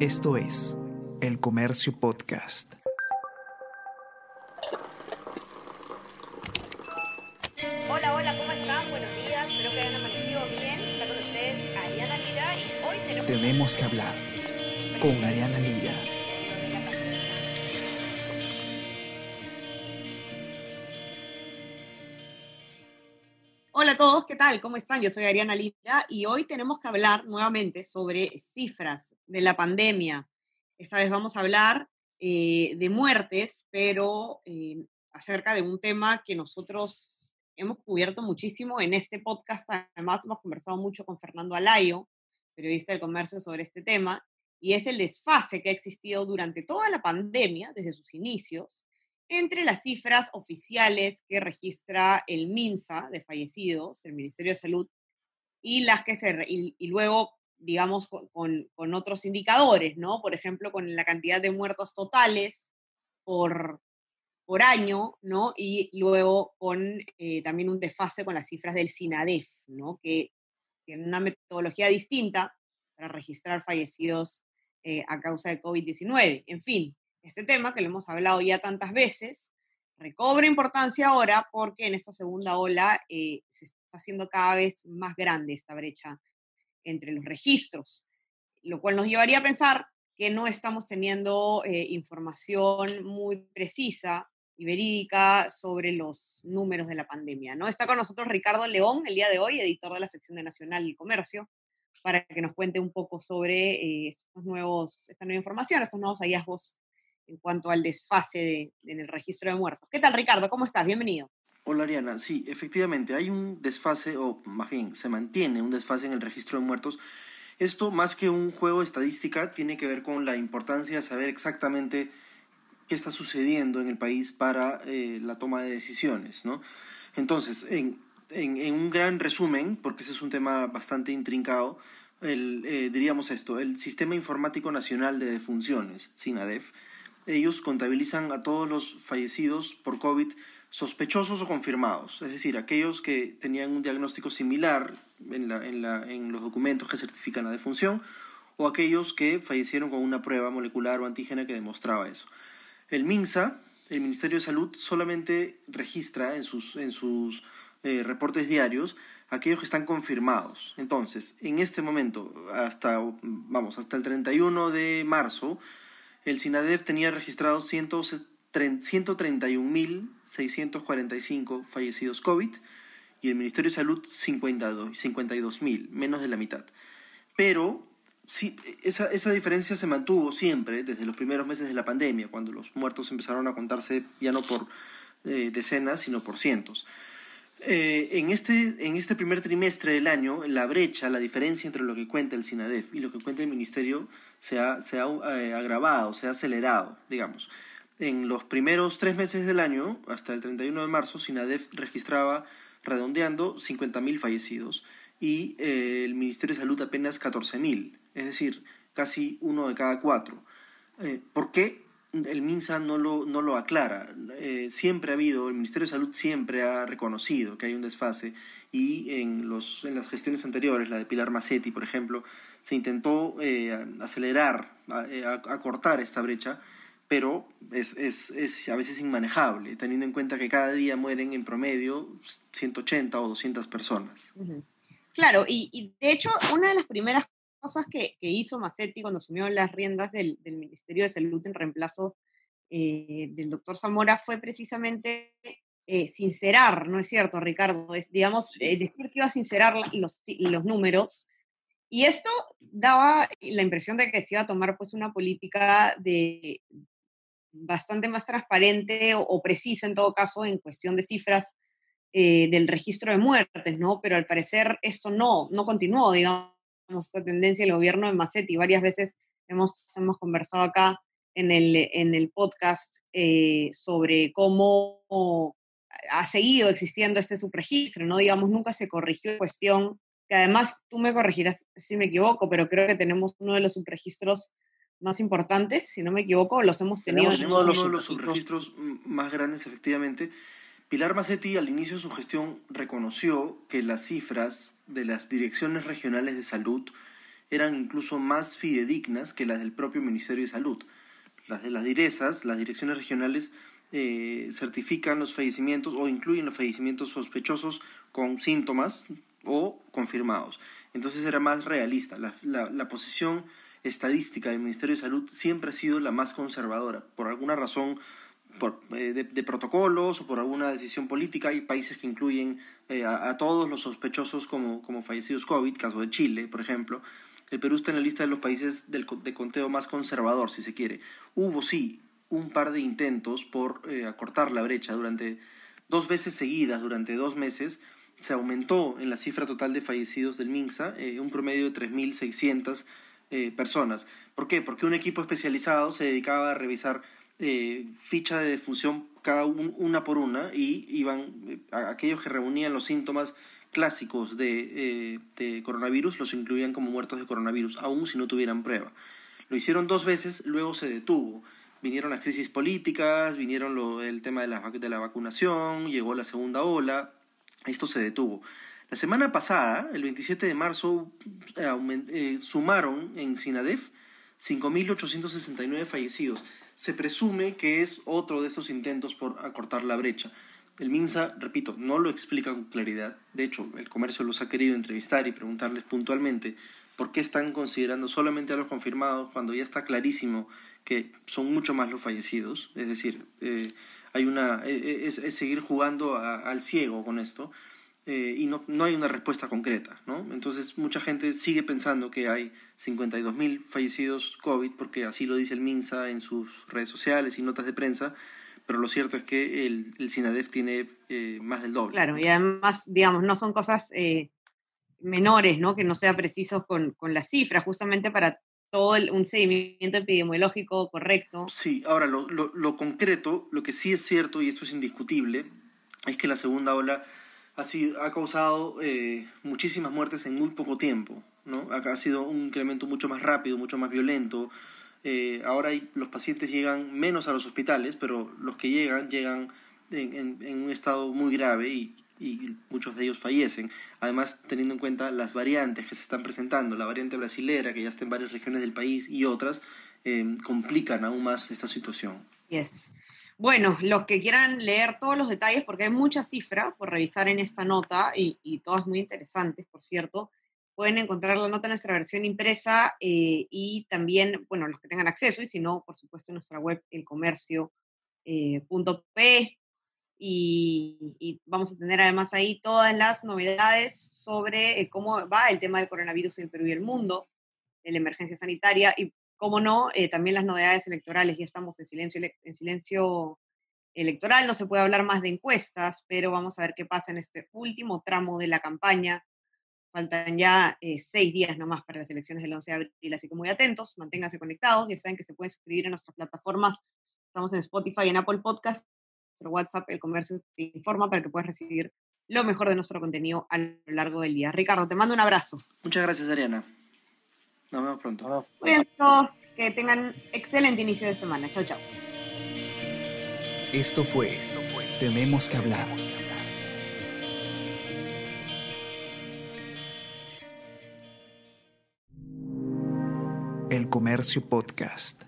Esto es El Comercio Podcast. Hola, hola, ¿cómo están? Buenos días, espero que hayan amanecido bien. Está con ustedes Ariana Lira y hoy tenemos... Tenemos que hablar con Ariana Lira. Hola a todos, ¿qué tal? ¿Cómo están? Yo soy Ariana Lira y hoy tenemos que hablar nuevamente sobre cifras de la pandemia. Esta vez vamos a hablar eh, de muertes, pero eh, acerca de un tema que nosotros hemos cubierto muchísimo en este podcast. Además, hemos conversado mucho con Fernando Alayo, periodista del comercio, sobre este tema, y es el desfase que ha existido durante toda la pandemia, desde sus inicios, entre las cifras oficiales que registra el MINSA de fallecidos, el Ministerio de Salud, y las que se y, y luego digamos con, con, otros indicadores, ¿no? Por ejemplo, con la cantidad de muertos totales por, por año, ¿no? Y luego con eh, también un desfase con las cifras del SINADEF, ¿no? Que tiene una metodología distinta para registrar fallecidos eh, a causa de COVID-19. En fin, este tema que lo hemos hablado ya tantas veces, recobra importancia ahora porque en esta segunda ola eh, se está haciendo cada vez más grande esta brecha entre los registros, lo cual nos llevaría a pensar que no estamos teniendo eh, información muy precisa y verídica sobre los números de la pandemia. ¿no? Está con nosotros Ricardo León el día de hoy, editor de la sección de Nacional y Comercio, para que nos cuente un poco sobre eh, estos nuevos, esta nueva información, estos nuevos hallazgos en cuanto al desfase de, en el registro de muertos. ¿Qué tal, Ricardo? ¿Cómo estás? Bienvenido. Hola Ariana, sí, efectivamente hay un desfase, o más bien se mantiene un desfase en el registro de muertos. Esto, más que un juego de estadística, tiene que ver con la importancia de saber exactamente qué está sucediendo en el país para eh, la toma de decisiones, ¿no? Entonces, en, un gran resumen, porque ese es un tema bastante intrincado, el, eh, diríamos esto, el Sistema Informático Nacional de Defunciones, SINADEF, ellos contabilizan a todos los fallecidos por COVID sospechosos o confirmados, es decir, aquellos que tenían un diagnóstico similar en, la, en, la, en, los documentos que certifican la defunción o aquellos que fallecieron con una prueba molecular o antígena que demostraba eso. El MINSA, el Ministerio de Salud, solamente registra en sus, en sus eh, reportes diarios aquellos que están confirmados. Entonces, en este momento, hasta, vamos, hasta el 31 de marzo, el SINADEF tenía registrados 131.645 fallecidos COVID y el Ministerio de Salud 52.000, menos de la mitad. Pero sí, esa, esa diferencia se mantuvo siempre desde los primeros meses de la pandemia, cuando los muertos empezaron a contarse ya no por eh, decenas, sino por cientos. Eh, en, este, en este primer trimestre del año, la brecha, la diferencia entre lo que cuenta el SINADEF y lo que cuenta el Ministerio se ha, se ha eh, agravado, se ha acelerado, digamos. En los primeros tres meses del año, hasta el 31 de marzo, SINADEF registraba, redondeando, 50.000 fallecidos y eh, el Ministerio de Salud apenas 14.000, es decir, casi uno de cada cuatro. Eh, ¿Por qué? el MINSA no lo, no lo aclara. Eh, siempre ha habido, el Ministerio de Salud siempre ha reconocido que hay un desfase y en, los, en las gestiones anteriores, la de Pilar Macetti, por ejemplo, se intentó acelerar, acortar esta brecha, pero es, es, es, a veces inmanejable, teniendo en cuenta que cada día mueren en promedio 180 o 200 personas. Claro, y, y de hecho, una de las primeras cosas que, que, hizo Macetti cuando asumió las riendas del, del Ministerio de Salud en reemplazo eh, del doctor Zamora fue precisamente eh, sincerar, ¿no es cierto, Ricardo? Es, digamos, eh, decir que iba a sincerar los, los números. Y esto daba la impresión de que se iba a tomar pues una política de bastante más transparente o, o precisa en todo caso en cuestión de cifras eh, del registro de muertes, ¿no? Pero al parecer esto no, no continuó, digamos esta tendencia del gobierno de Macetti. Varias veces hemos, hemos conversado acá en el, en el podcast eh, sobre cómo ha seguido existiendo este subregistro, ¿no? Digamos, nunca se corrigió la cuestión, que además tú me corregirás si me equivoco, pero creo que tenemos uno de los subregistros más importantes, si no me equivoco, los hemos tenido. Tenemos, uno de los subregistros más grandes, efectivamente. Pilar Macetti al inicio de su gestión reconoció que las cifras de las direcciones regionales de salud eran incluso más fidedignas que las del propio Ministerio de Salud. Las de las direzas, las direcciones regionales, eh, certifican los fallecimientos o incluyen los fallecimientos sospechosos con síntomas o confirmados. Entonces era más realista. La, la, la posición estadística del Ministerio de Salud siempre ha sido la más conservadora. Por alguna razón por, eh, de, de, protocolos o por alguna decisión política. Hay países que incluyen eh, a, todos los sospechosos como, como fallecidos COVID, caso de Chile, por ejemplo. El Perú está en la lista de los países del, de conteo más conservador, si se quiere. Hubo, sí, un par de intentos por eh, acortar la brecha durante dos veces seguidas, durante dos meses. Se aumentó en la cifra total de fallecidos del MINSA eh, un promedio de 3.600 eh, personas. ¿Por qué? Porque un equipo especializado se dedicaba a revisar eh, ficha de defunción cada un, una por una y iban eh, aquellos que reunían los síntomas clásicos de, eh, de, coronavirus los incluían como muertos de coronavirus, aun si no tuvieran prueba. Lo hicieron dos veces, luego se detuvo. Vinieron las crisis políticas, vinieron lo, el tema de la, de la vacunación, llegó la segunda ola, esto se detuvo. La semana pasada, el 27 de marzo, eh, sumaron en SINADEF 5.869 fallecidos. Se presume que es otro de estos intentos por acortar la brecha. El MINSA, repito, no lo explica con claridad. De hecho, el comercio los ha querido entrevistar y preguntarles puntualmente por qué están considerando solamente a los confirmados cuando ya está clarísimo que son mucho más los fallecidos. Es decir, eh, hay una, es, es seguir jugando a, al ciego con esto. Eh, y no, no, hay una respuesta concreta, ¿no? Entonces mucha gente sigue pensando que hay 52.000 fallecidos COVID porque así lo dice el MINSA en sus redes sociales y notas de prensa, pero lo cierto es que el, el SINADEF tiene eh, más del doble. Claro, y además, digamos, no son cosas eh, menores, ¿no? Que no sea precisos con, con las cifras, justamente para todo el, un seguimiento epidemiológico correcto. Sí, ahora lo, lo, lo concreto, lo que sí es cierto, y esto es indiscutible, es que la segunda ola ha, sido, ha causado eh, muchísimas muertes en muy poco tiempo. ¿no? Ha, sido un incremento mucho más rápido, mucho más violento. Eh, ahora los pacientes llegan menos a los hospitales, pero los que llegan llegan en, un estado muy grave y, y, muchos de ellos fallecen. Además, teniendo en cuenta las variantes que se están presentando, la variante brasilera, que ya está en varias regiones del país, y otras, eh, complican aún más esta situación. Yes. Bueno, los que quieran leer todos los detalles, porque hay muchas cifras por revisar en esta nota y, todas muy interesantes, por cierto, pueden encontrar la nota en nuestra versión impresa eh, y también, bueno, los que tengan acceso, y si no, por supuesto, en nuestra web, elcomercio.p. Eh, y, vamos a tener además ahí todas las novedades sobre eh, cómo va el tema del coronavirus en Perú y el mundo, de la emergencia sanitaria y Cómo no, eh, también las novedades electorales, ya estamos en silencio, en silencio electoral, no se puede hablar más de encuestas, pero vamos a ver qué pasa en este último tramo de la campaña. Faltan ya eh, seis días nomás para las elecciones del 11 de abril, así que muy atentos, manténganse conectados, ya saben que se pueden suscribir a nuestras plataformas, estamos en Spotify y en Apple Podcast, nuestro WhatsApp, el comercio te informa para que puedas recibir lo mejor de nuestro contenido a lo largo del día. Ricardo, te mando un abrazo. Muchas gracias, Ariana. Nos vemos pronto. Muy bien, todos. Que tengan excelente inicio de semana. Chao, chao. Esto fue Tenemos que hablar. El Comercio Podcast.